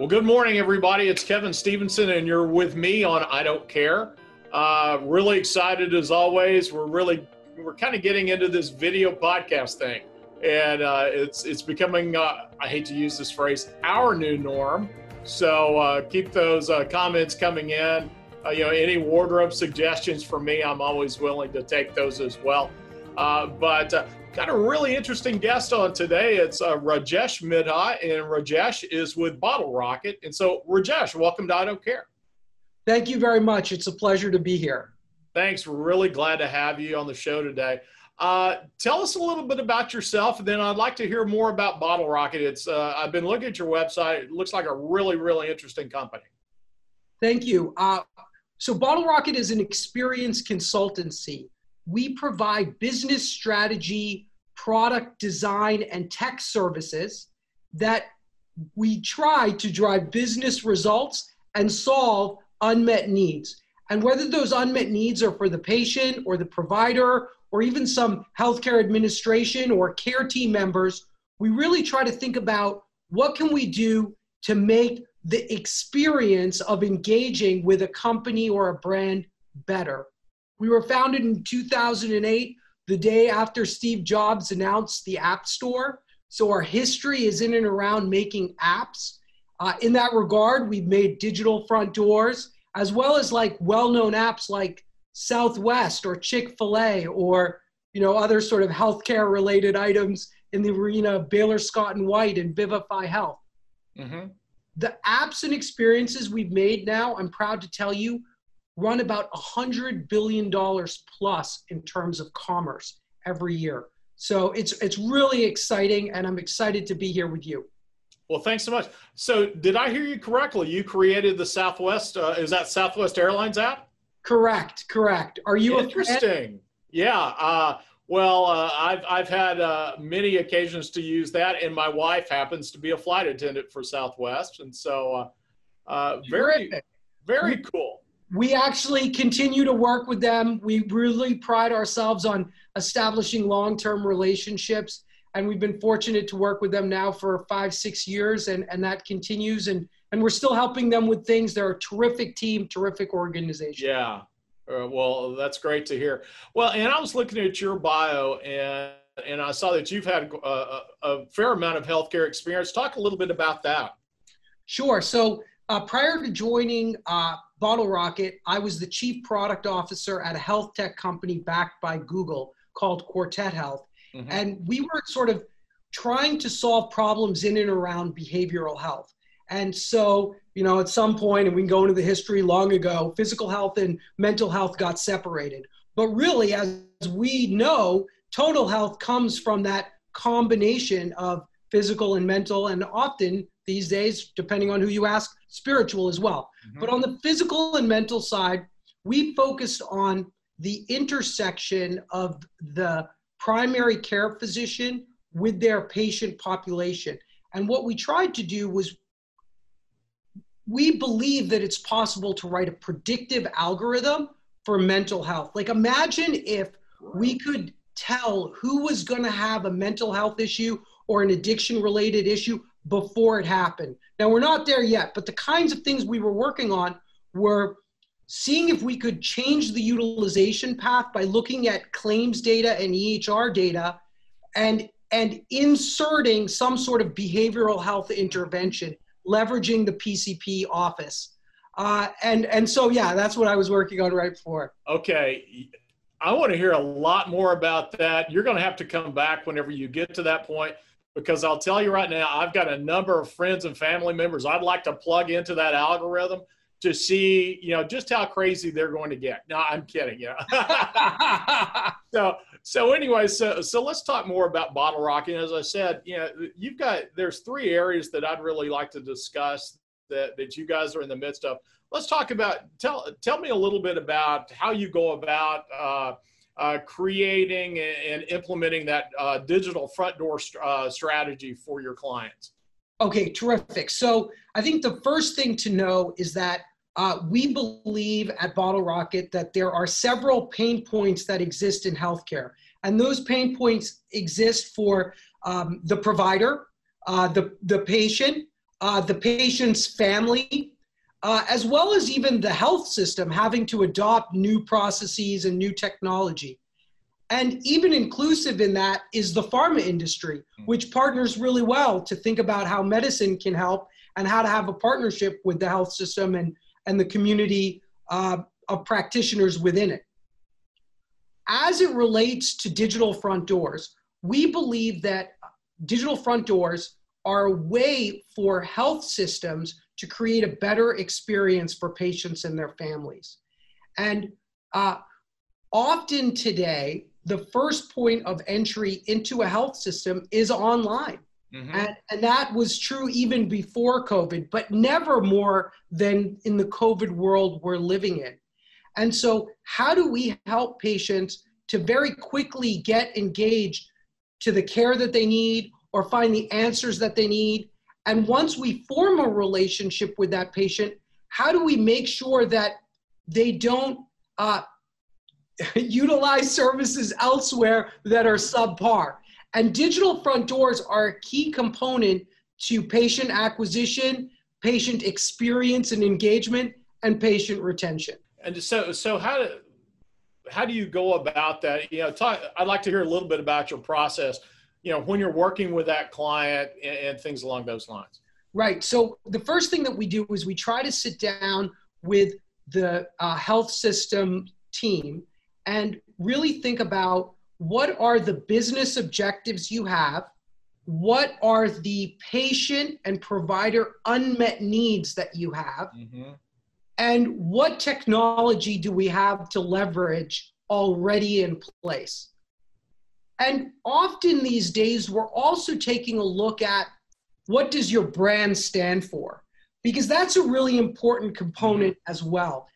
Well, good morning, everybody. It's Kevin Stevenson, and you're with me on I Don't Care. Uh, really excited as always. We're really we're kind of getting into this video podcast thing, and uh, it's it's becoming uh, I hate to use this phrase our new norm. So uh, keep those uh, comments coming in. Uh, you know, any wardrobe suggestions for me, I'm always willing to take those as well. but got a really interesting guest on today. It's uh, Rajesh Midha, and Rajesh is with Bottle Rocket. And so, Rajesh, welcome to I Don't Care. Thank you very much. It's a pleasure to be here. Thanks. We're really glad to have you on the show today. Uh, tell us a little bit about yourself, and then I'd like to hear more about Bottle Rocket. It's uh, I've been looking at your website. It looks like a really, really interesting company. Thank you. Uh, so, Bottle Rocket is an experience consultancy we provide business strategy, product design, and tech services that we try to drive business results and solve unmet needs. And whether those unmet needs are for the patient or the provider or even some healthcare administration or care team members, we really try to think about what can we do to make the experience of engaging with a company or a brand better. We were founded in 2008, the day after Steve Jobs announced the App Store. So our history is in and around making apps. Uh, in that regard, we've made digital front doors as well as like well-known apps like Southwest or Chick-fil-A or you know other sort of healthcare related items in the arena of Baylor Scott and White and Vivify Health. Mm-hmm. The apps and experiences we've made now, I'm proud to tell you, run about $100 billion plus in terms of commerce every year. So it's, it's really exciting, and I'm excited to be here with you. Well, thanks so much. So, did I hear you correctly? You created the Southwest, uh, is that Southwest Airlines app? Correct, correct. Are you interesting? Yeah. Uh, well, uh, I've I've had uh, many occasions to use that, and my wife happens to be a flight attendant for Southwest, and so uh, uh, very very cool we actually continue to work with them. We really pride ourselves on establishing long term relationships. And we've been fortunate to work with them now for five, six years, and, and that continues. And, and we're still helping them with things. They're a terrific team, terrific organization. Yeah. Uh, well, that's great to hear. Well, and I was looking at your bio, and, and I saw that you've had a, a, a fair amount of healthcare experience. Talk a little bit about that. Sure. So, uh, prior to joining uh, Bottle Rocket, I was the chief product officer at a health tech company backed by Google called Quartet Health. Mm-hmm. And we were sort of trying to solve problems in and around behavioral health. And so, you know, at some point, and we can go into the history long ago, physical health and mental health got separated. But really, as we know, total health comes from that combination of physical and mental, and often these days, depending on who you ask, spiritual as well. Mm-hmm. But on the physical and mental side, we focused on the intersection of the primary care physician with their patient population. And what we tried to do was we believe that it's possible to write a predictive algorithm for mental health. Like imagine if we could tell who was going to have a mental health issue or an addiction related issue before it happened. Now, we're not there yet, but the kinds of things we were working on were seeing if we could change the utilization path by looking at claims data and EHR data and, and inserting some sort of behavioral health intervention, leveraging the PCP office. Uh, and, and so, yeah, that's what I was working on right before. Okay. I want to hear a lot more about that. You're going to have to come back whenever you get to that point because I'll tell you right now, I've got a number of friends and family members I'd like to plug into that algorithm to see, you know, just how crazy they're going to get. No, I'm kidding. Yeah. so, so anyway, so so let's talk more about Bottle Rocket. As I said, you know, you've got there's three areas that I'd really like to discuss that that you guys are in the midst of. Let's talk about tell tell me a little bit about how you go about. Uh, uh, creating and implementing that uh, digital front door st- uh, strategy for your clients? Okay, terrific. So I think the first thing to know is that uh, we believe at Bottle Rocket that there are several pain points that exist in healthcare. And those pain points exist for um, the provider, uh, the, the patient, uh, the patient's family, uh, as well as even the health system having to adopt new processes and new technology. And even inclusive in that is the pharma industry, hmm. which partners really well to think about how medicine can help and how to have a partnership with the health system and, and the community uh, of practitioners within it. As it relates to digital front doors, we believe that digital front doors are a way for health systems to create a better experience for patients and their families. And uh, often today, the first point of entry into a health system is online. Mm-hmm. And, and that was true even before COVID, but never more than in the COVID world we're living in. And so, how do we help patients to very quickly get engaged to the care that they need or find the answers that they need? And once we form a relationship with that patient, how do we make sure that they don't uh, utilize services elsewhere that are subpar? And digital front doors are a key component to patient acquisition, patient experience and engagement, and patient retention. And so, so how do how do you go about that? You know, talk, I'd like to hear a little bit about your process. You know, when you're working with that client and, and things along those lines. Right. So the first thing that we do is we try to sit down with the uh, health system team and really think about what are the business objectives you have what are the patient and provider unmet needs that you have mm-hmm. and what technology do we have to leverage already in place and often these days we're also taking a look at what does your brand stand for because that's a really important component mm-hmm. as well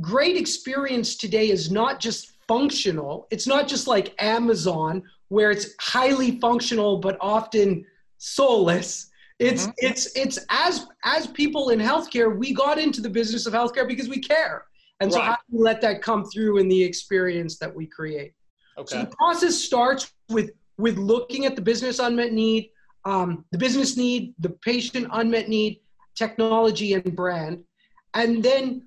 great experience today is not just functional. It's not just like Amazon where it's highly functional but often soulless. It's mm-hmm. it's it's as as people in healthcare, we got into the business of healthcare because we care. And so how do we let that come through in the experience that we create? Okay. So the process starts with with looking at the business unmet need, um, the business need, the patient unmet need, technology and brand, and then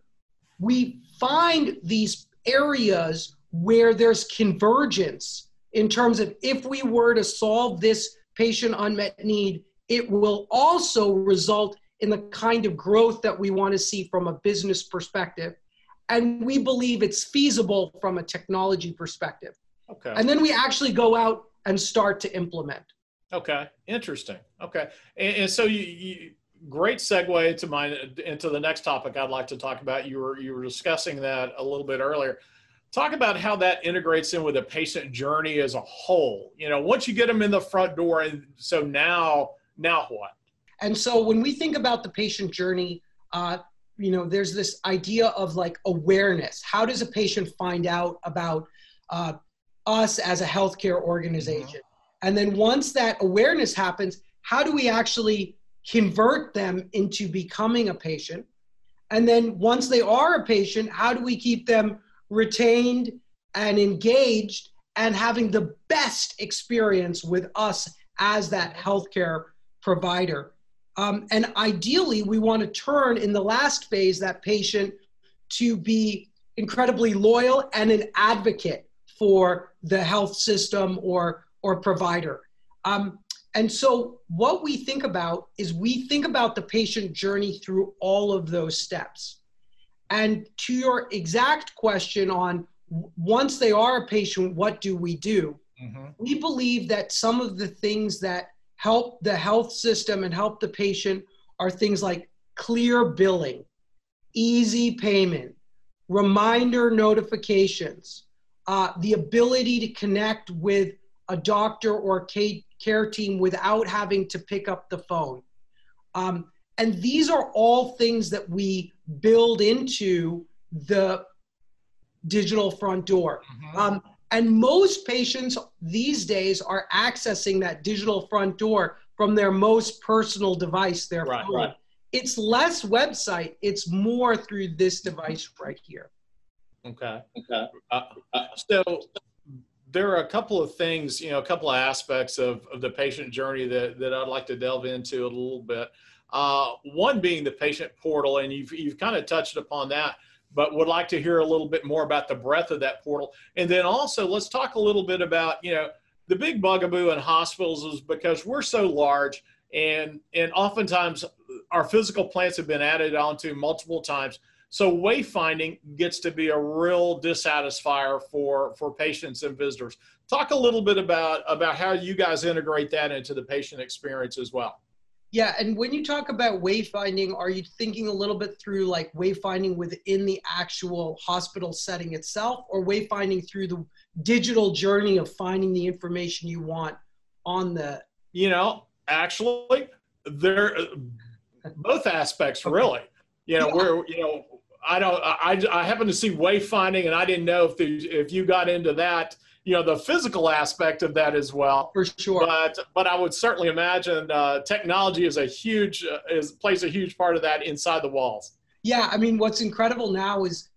we find these areas where there's convergence in terms of if we were to solve this patient unmet need, it will also result in the kind of growth that we want to see from a business perspective. And we believe it's feasible from a technology perspective. Okay. And then we actually go out and start to implement. Okay, interesting. Okay, and, and so you, you, great segue into my into the next topic I'd like to talk about. You were you were discussing that a little bit earlier talk about how that integrates in with the patient journey as a whole you know once you get them in the front door and so now now what and so when we think about the patient journey uh, you know there's this idea of like awareness how does a patient find out about uh, us as a healthcare organization mm-hmm. and then once that awareness happens how do we actually convert them into becoming a patient and then once they are a patient how do we keep them retained, and engaged and having the best experience with us as that healthcare provider. Um, and ideally, we want to turn in the last phase that patient to be incredibly loyal and an advocate for the health system or, or provider. Um, and so, what we think about is we think about the patient journey through all of those steps. And to your exact question on once they are a patient, what do we do? Mm-hmm. We believe that some of the things that help the health system and help the patient are things like clear billing, easy payment, reminder notifications, uh, the ability to connect with a doctor or care team without having to pick up the phone. Um, and these are all things that we build into the digital front door. Mm-hmm. Um, and most patients these days are accessing that digital front door from their most personal device, their right, phone. Right. It's less website, it's more through this device right here. Okay. Okay. Uh, uh, so there are a couple of things, you know, a couple of aspects of, of the patient journey that, that I'd like to delve into a little bit. Uh, one being the patient portal, and you've, you've kind of touched upon that, but would like to hear a little bit more about the breadth of that portal. And then also, let's talk a little bit about, you know, the big bugaboo in hospitals is because we're so large and and oftentimes our physical plants have been added onto multiple times so wayfinding gets to be a real dissatisfier for for patients and visitors. Talk a little bit about about how you guys integrate that into the patient experience as well. Yeah and when you talk about wayfinding are you thinking a little bit through like wayfinding within the actual hospital setting itself or wayfinding through the digital journey of finding the information you want on the you know actually there both aspects really. You know yeah. where you know i don't i i happen to see wayfinding and i didn't know if the, if you got into that you know the physical aspect of that as well. For sure. But but i would certainly imagine uh, technology is a huge uh, is plays a huge part of that inside the walls. Yeah i mean what's incredible now is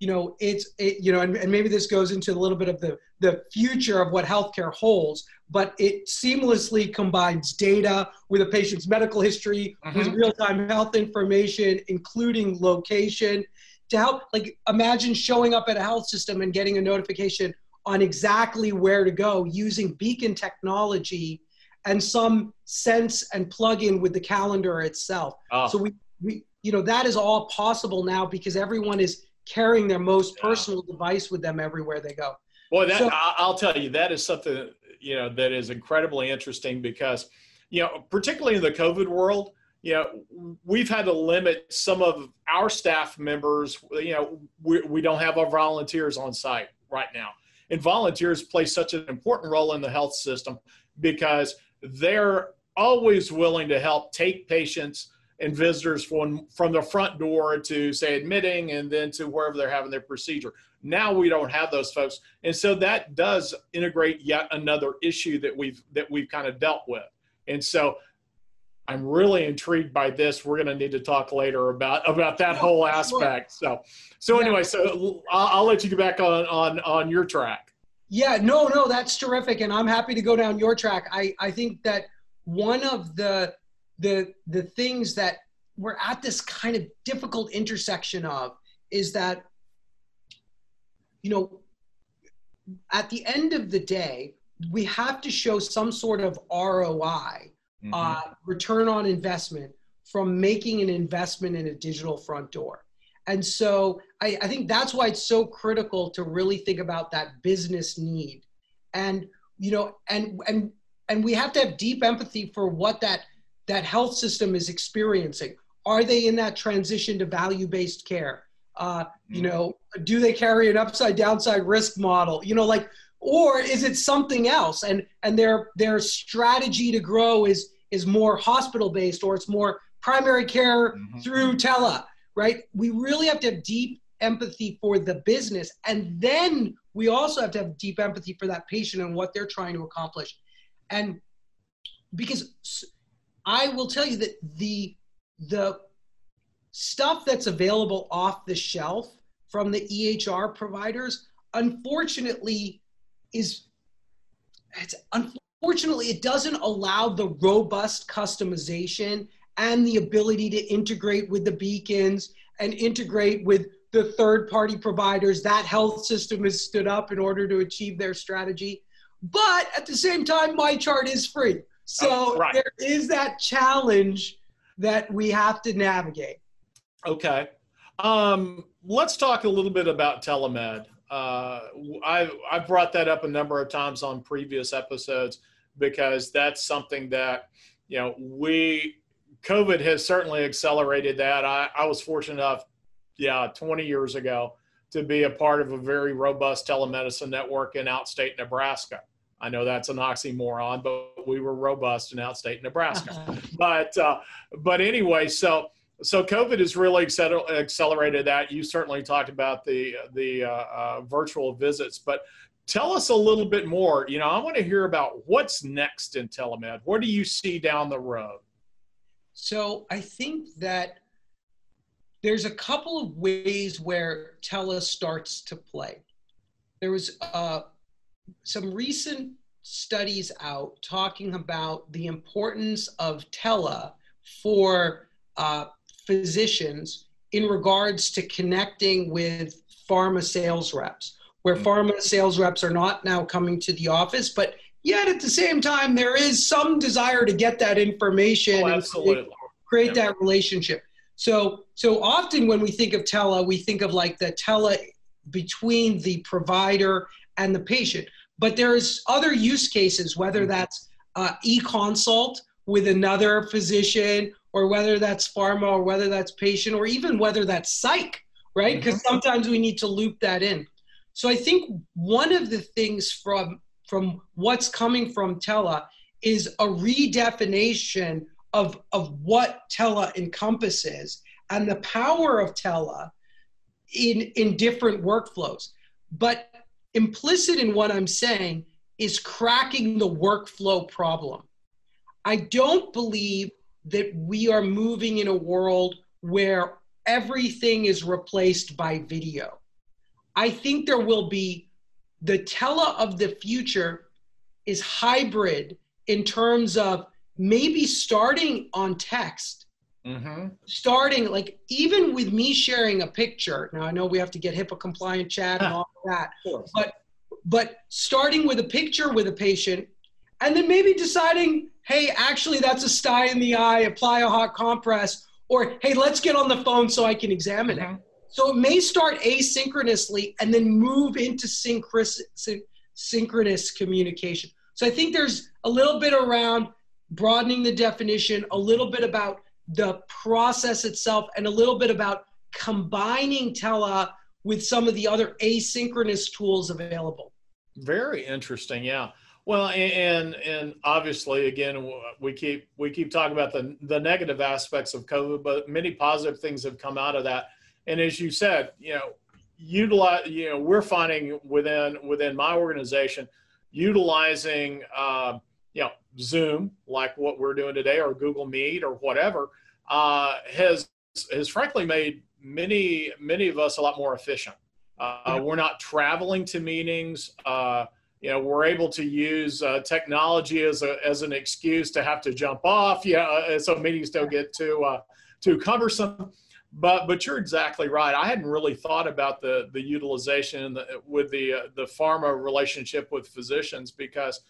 you know it's it, you know and, and maybe this goes into a little bit of the the future of what healthcare holds but it seamlessly combines data with a patient's medical history mm-hmm. with real-time health information including location to help like imagine showing up at a health system and getting a notification on exactly where to go using beacon technology and some sense and plug in with the calendar itself oh. so we, we you know that is all possible now because everyone is carrying their most personal device with them everywhere they go. Boy, that so, I'll tell you, that is something you know that is incredibly interesting because you know, particularly in the COVID world, you know, we've had to limit some of our staff members. You know, we, we don't have our volunteers on site right now, and volunteers play such an important role in the health system because they're always willing to help take patients and visitors from from the front door to say admitting and then to wherever they're having their procedure now we don't have those folks. And so that does integrate yet another issue that we've that we've kind of dealt with. And so i'm really intrigued by this. We're going to need to talk later about about that whole aspect. So so anyway so I'll, I'll let you get back on on on your track. Yeah no no that's terrific and i'm happy to go down your track. I i think that one of the the the things that we're at this kind of difficult intersection of is that you know at the end of the day we have to show some sort of ROI mm-hmm. uh, return on investment from making an investment in a digital front door and so I, I think that's why it's so critical to really think about that business need and you know and and and we have to have deep empathy for what that that health system is experiencing. Are they in that transition to value based care? Uh, you mm. know, do they carry an upside downside risk model? You know, like, or is it something else? And and their their strategy to grow is is more hospital based or it's more primary care mm-hmm. through tele, right? We really have to have deep empathy for the business, and then we also have to have deep empathy for that patient and what they're trying to accomplish. And because I will tell you that the the stuff that's available off the shelf from the EHR providers, unfortunately, is it's unfortunately it doesn't allow the robust customization and the ability to integrate with the beacons and integrate with the third party providers that health system has stood up in order to achieve their strategy but at the same time MyChart is free so oh, right. there is that challenge that we have to navigate. Okay. Um, let's talk a little bit about telemed. Uh, I I brought that up a number of times on previous episodes because that's something that you know we COVID has certainly accelerated that. I, I was fortunate enough, yeah, 20 years ago to be a part of a very robust telemedicine network in outstate Nebraska. I know that's an oxymoron, but we were robust in outstate Nebraska. Uh-huh. But uh, but anyway, so so COVID has really accelerated that. You certainly talked about the the uh, uh, virtual visits, but tell us a little bit more. You know, I want to hear about what's next in telemed. What do you see down the road? So I think that there's a couple of ways where tele starts to play. There was uh, some recent studies out talking about the importance of tele for uh, physicians in regards to connecting with pharma sales reps, where mm-hmm. pharma sales reps are not now coming to the office, but yet at the same time, there is some desire to get that information oh, absolutely. and create yeah. that relationship. So, so often when we think of tele, we think of like the tele between the provider and the patient. But there's other use cases, whether mm-hmm. that's uh, e-consult with another physician, or whether that's pharma, or whether that's patient, or even whether that's psych, right? Because mm-hmm. sometimes we need to loop that in. So I think one of the things from from what's coming from Tele is a redefinition of, of what Tele encompasses and the power of Tele in, in different workflows. But implicit in what I'm saying is cracking the workflow problem. I don't believe that we are moving in a world where everything is replaced by video. I think there will be the tele of the future is hybrid in terms of maybe starting on text mm-hmm. starting like even with me sharing a picture now i know we have to get hipaa compliant chat and all that but but starting with a picture with a patient and then maybe deciding hey actually that's a sty in the eye apply a hot compress or hey let's get on the phone so i can examine mm-hmm. it so it may start asynchronously and then move into synchronous, synchronous communication. So I think there's a little bit around broadening the definition, a little bit about the process itself, and a little bit about combining tele with some of the other asynchronous tools available. Very interesting, yeah. Well, and and obviously, again, we keep we keep talking about the the negative aspects of COVID, but many positive things have come out of that. And as you said, you know, utilize, you know, we're finding within within my organization, utilizing, uh, you know, Zoom like what we're doing today, or Google Meet, or whatever, uh, has has frankly made many many of us a lot more efficient. Uh, we're not traveling to meetings. Uh, you know, we're able to use uh, technology as a as an excuse to have to jump off. Yeah, uh, so meetings don't get too uh, too cumbersome. But but you're exactly right. I hadn't really thought about the the utilization with the uh, the pharma relationship with physicians because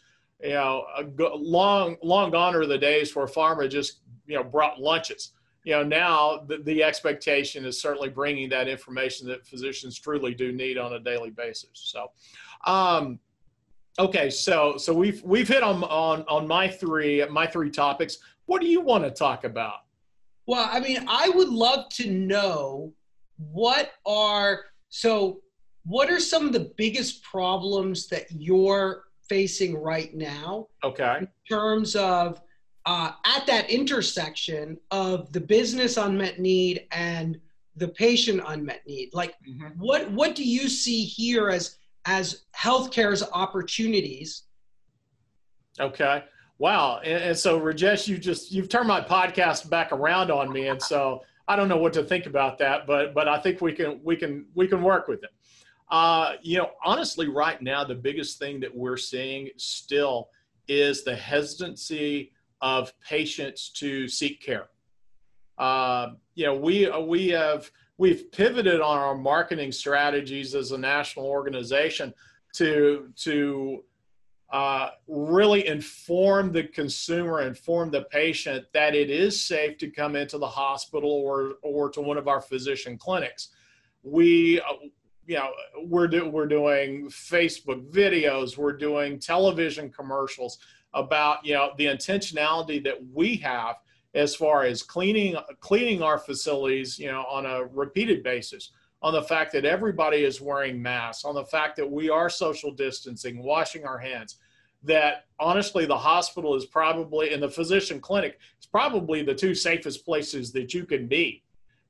you know long long gone are the days where pharma just you know brought lunches. You know now the, the expectation is certainly bringing that information that physicians truly do need on a daily basis. So. Um, okay, so so we've we've hit on on on my three my three topics. What do you want to talk about? Well, I mean, I would love to know what are so what are some of the biggest problems that you're facing right now okay in terms of uh, at that intersection of the business unmet need and the patient unmet need like mm-hmm. what what do you see here as as healthcare's opportunities okay Wow. And, and, so Rajesh, you just you've turned my podcast back around on me. And so I don't know what to think about that, but but I think we can we can we can work with it. Uh, you know, honestly, right now the biggest thing that we're seeing still is the hesitancy of patients to seek care. Uh, you know, we we have we've pivoted on our marketing strategies as a national organization to to uh, really inform the consumer, inform the patient that it is safe to come into the hospital or or to one of our physician clinics. We, uh, you know, we're do, we're doing Facebook videos, we're doing television commercials about you know the intentionality that we have as far as cleaning cleaning our facilities, you know, on a repeated basis on the fact that everybody is wearing masks, on the fact that we are social distancing, washing our hands, that honestly the hospital is probably and the physician clinic is probably the two safest places that you can be.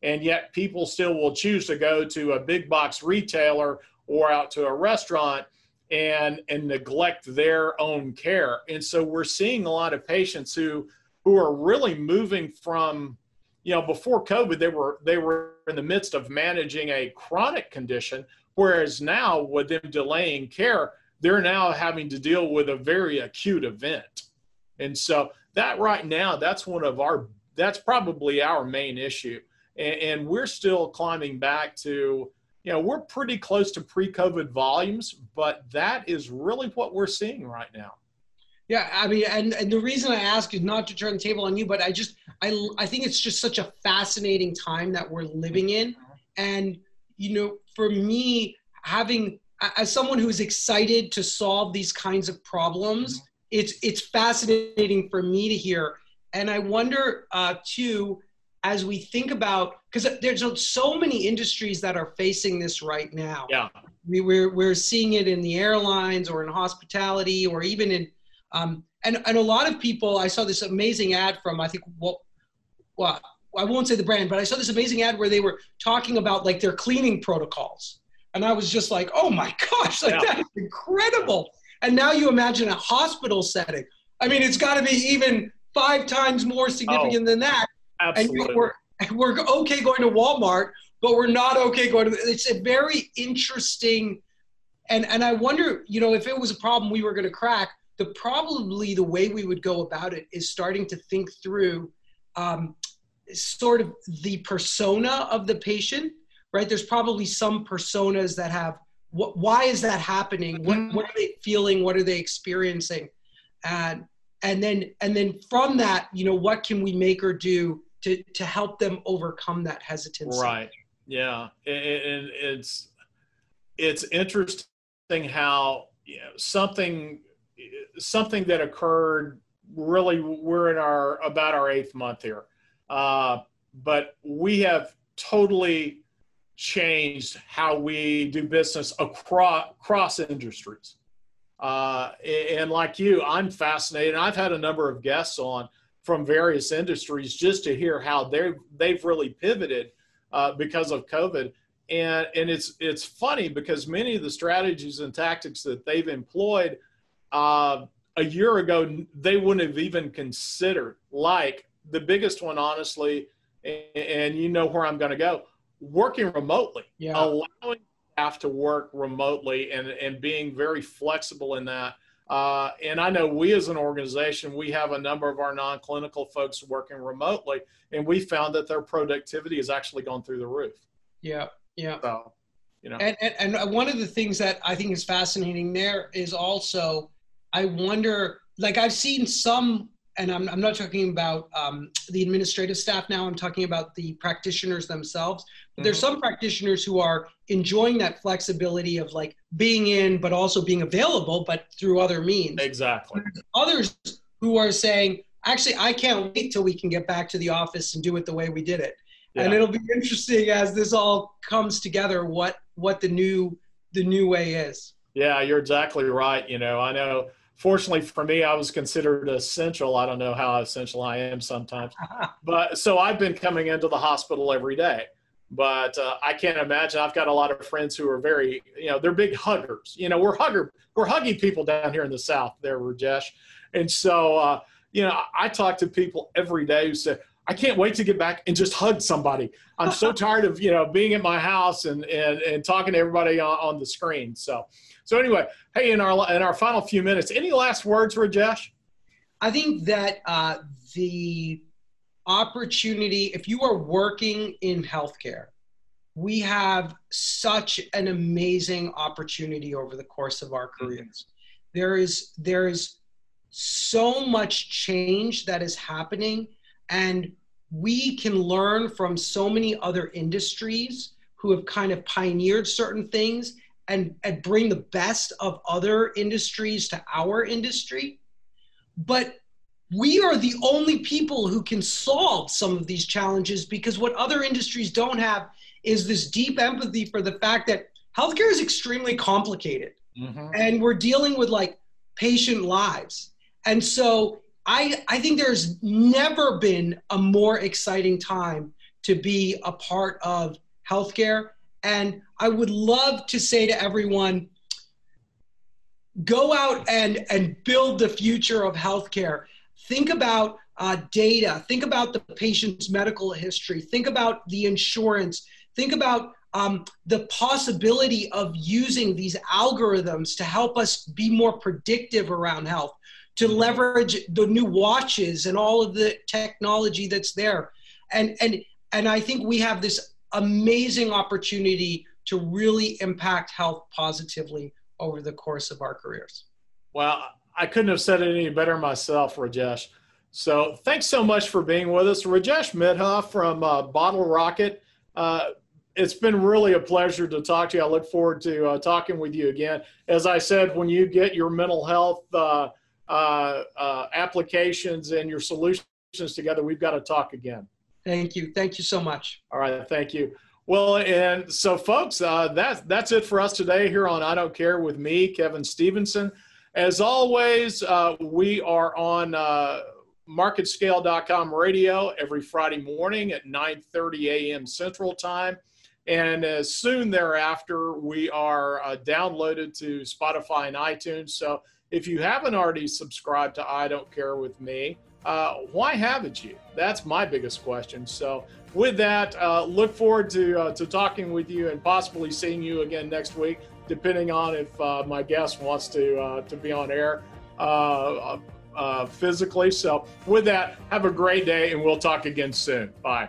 And yet people still will choose to go to a big box retailer or out to a restaurant and and neglect their own care. And so we're seeing a lot of patients who who are really moving from you know before covid they were they were in the midst of managing a chronic condition whereas now with them delaying care they're now having to deal with a very acute event. And so that right now, that's one of our that's probably our main issue. And, and we're still climbing back to, you know, we're pretty close to pre COVID volumes, but that is really what we're seeing right now. Yeah, I mean, and, and the reason I ask is not to turn the table on you, but I just I I think it's just such a fascinating time that we're living in, and you know, for me, having as someone who's excited to solve these kinds of problems, mm-hmm. it's it's fascinating for me to hear, and I wonder uh, too, as we think about because there's so many industries that are facing this right now. Yeah, we, we're we're seeing it in the airlines or in hospitality or even in um, and, and a lot of people, I saw this amazing ad from, I think, well, well, I won't say the brand, but I saw this amazing ad where they were talking about like their cleaning protocols. And I was just like, oh my gosh, like yeah. that is incredible. And now you imagine a hospital setting. I mean, it's got to be even five times more significant oh, than that. Absolutely. And we're, we're okay going to Walmart, but we're not okay going to, it's a very interesting, and, and I wonder, you know, if it was a problem we were going to crack, the probably the way we would go about it is starting to think through um, sort of the persona of the patient right? There's probably some personas that have what, why is that happening? What, mm-hmm. what are they feeling? What are they experiencing? And and then and then from that you know what can we make or do to to help them overcome that hesitancy? Right. Yeah. And it's it's interesting how you know, something something that occurred really we're in our about our eighth month here. Uh, but we have totally changed how we do business across industries. Uh, and like you i'm fascinated. I've had a number of guests on from various industries just to hear how they've they've really pivoted uh, because of covid. And and it's it's funny because many of the strategies and tactics that they've employed uh, a year ago they wouldn't have even considered. Like the biggest one, honestly, and, and you know where I'm going to go. Working remotely, yeah. allowing staff to work remotely, and and being very flexible in that. Uh, and I know we as an organization, we have a number of our non-clinical folks working remotely, and we found that their productivity has actually gone through the roof. Yeah, yeah. So, you know, and, and, and one of the things that I think is fascinating there is also I wonder, like I've seen some, and I'm, I'm not talking about um, the administrative staff now, I'm talking about the practitioners themselves. But mm-hmm. there's some practitioners who are enjoying that flexibility of like being in, but also being available, but through other means. Exactly. others who are saying, actually, I can't wait till we can get back to the office and do it the way we did it. Yeah. And it'll be interesting as this all comes together, what, what the new, the new way is. Yeah, you're exactly right. You know, I know fortunately for me, I was considered essential. I don't know how essential I am sometimes, but so I've been coming into the hospital every day. But uh, I can't imagine. I've got a lot of friends who are very, you know, they're big huggers. You know, we're hugger, we're hugging people down here in the South, there, Rajesh. And so, uh, you know, I talk to people every day who say, I can't wait to get back and just hug somebody. I'm so tired of you know being at my house and and, and talking to everybody on, on the screen. So so anyway, hey, in our in our final few minutes, any last words, Rajesh? I think that uh, the opportunity, if you are working in healthcare, we have such an amazing opportunity over the course of our careers. There is there is so much change that is happening and we can learn from so many other industries who have kind of pioneered certain things and, and bring the best of other industries to our industry. But we are the only people who can solve some of these challenges because what other industries don't have is this deep empathy for the fact that healthcare is extremely complicated mm-hmm. and we're dealing with like patient lives. And so I, I think there's never been a more exciting time to be a part of healthcare. And I would love to say to everyone go out and, and build the future of healthcare. Think about uh, data, think about the patient's medical history, think about the insurance, think about um, the possibility of using these algorithms to help us be more predictive around health to leverage the new watches and all of the technology that's there. And and and I think we have this amazing opportunity to really impact health positively over the course of our careers. Well, I couldn't have said it any better myself, Rajesh. So thanks so much for being with us. Rajesh Midha from uh, Bottle Rocket. Uh, it's been really a pleasure to talk to you. I look forward to uh, talking with you again. As I said, when you get your mental health uh, uh, applications and your solutions together, we've got to talk again. Thank you. Thank you so much. All right. Thank you. Well, and so, folks, uh, that's that's it for us today here on I Don't Care with me, Kevin Stevenson. As always, uh, we are on uh, MarketScale.com radio every Friday morning at 9:30 a.m. Central Time, and as soon thereafter, we are uh, downloaded to Spotify and iTunes. So, if you haven't already subscribed to I Don't Care with me, uh, why haven't you? That's my biggest question. So with that, uh, look forward to uh, to talking with you and possibly seeing you again next week, depending on if uh, my guest wants to uh, to be on air uh, physically. So with that, have a great day, and we'll talk again soon. Bye.